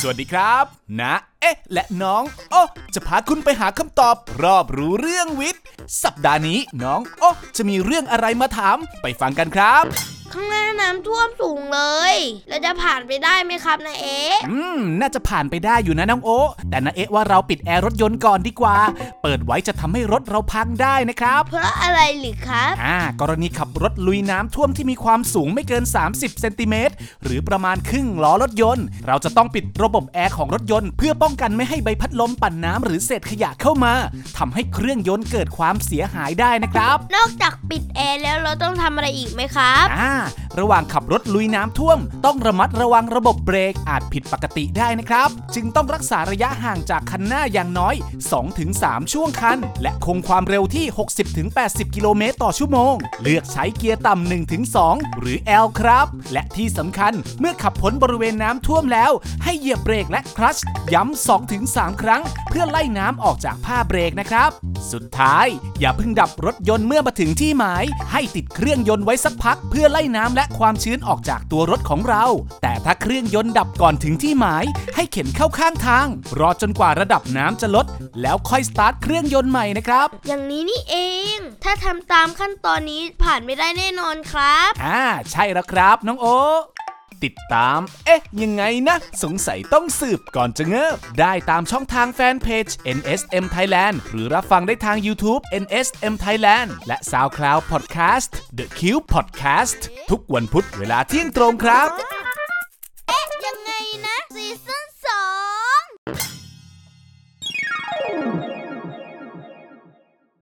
สวัสดีครับ นะ เอ๊ะ และน้องโอ้จะพาคุณไปหาคำตอบ รอบรู้เรื่องวิทย์ สัปดาห์นี้น้องโอ้จะมีเรื่องอะไรมาถาม ไปฟังกันครับ ข้างหน้าน้ำท่วมสูงเลย เราจะผ่านไปได้ไหมครับนาเอ๊ะอืม น่าจะผ่านไปได้อยู่นะน้องโอ๊แต่นะเอ๊ะว่าเราปิดแอร์รถยนต์ก่อนดีกว่า เปิดไว้จะทำให้รถเราพังได้นะครับ เพราะอะไรหรือครับ อ่ากรณีขับรถลุยน้ำท่วมที่มีความสูงไม่เกิน 30 เซนติเมตรหรือประมาณครึ่งล้อรถยนต์ เราจะต้องปิดระบบแอร์ของรถยนต์ เพื่อป้องกันไม่ให้ใบพัดลมปั่นน้ำหรือเศษขยะเข้ามาทำให้เครื่องยนต์เกิดความเสียหายได้นะครับ นอกจากปิดแอร์แล้วเราต้องทำอะไรอีกไหมครับ อ่า ระหว่างขับรถลุยน้ำท่วม ต้องระมัดระวังระบบเบรกอาจผิดปกติได้นะครับ จึงต้องรักษาระยะห่างจากคันหน้าอย่างน้อย 2-3 ช่วงคัน และคงความเร็วที่ 60-80 กิโลเมตรต่อชั่วโมง เลือกใช้เกียร์ต่ำ1-2 หรือ L ครับ และที่สำคัญเมื่อขับพ้นบริเวณน้ำท่วมแล้ว ให้เหยียบเบรกและคลัชย้ำ 2-3 ครั้ง เพื่อไล่น้ำออกจากผ้าเบรกนะครับ สุดท้าย อย่าเพิ่งดับรถยนต์เมื่อมาถึงที่หมาย ให้ติดเครื่องยนต์ไว้สักพัก เพื่อไล่น้ำและความชื้นออกจากตัวรถของเรา แต่ถ้าเครื่องยนต์ดับก่อนถึงที่หมาย ให้เข็นเข้าข้างทาง รอจนกว่าระดับน้ำจะลด แล้วค่อยสตาร์ทเครื่องยนต์ใหม่นะครับ อย่างนี้นี่เอง ถ้าทำตามขั้นตอนนี้ผ่านไม่ได้แน่นอนครับ อ่า ใช่แล้วครับ น้องโอ ติดตาม เอ๊ะ ยังไงนะ สงสัยต้องสืบก่อนจะเงิบ ได้ตามช่องทางแฟนเพจ NSM Thailand หรือรับฟังได้ทาง YouTube NSM Thailand และ SoundCloud Podcast The Cube Podcast ทุกวันพุธเวลาเที่ยงตรงครับ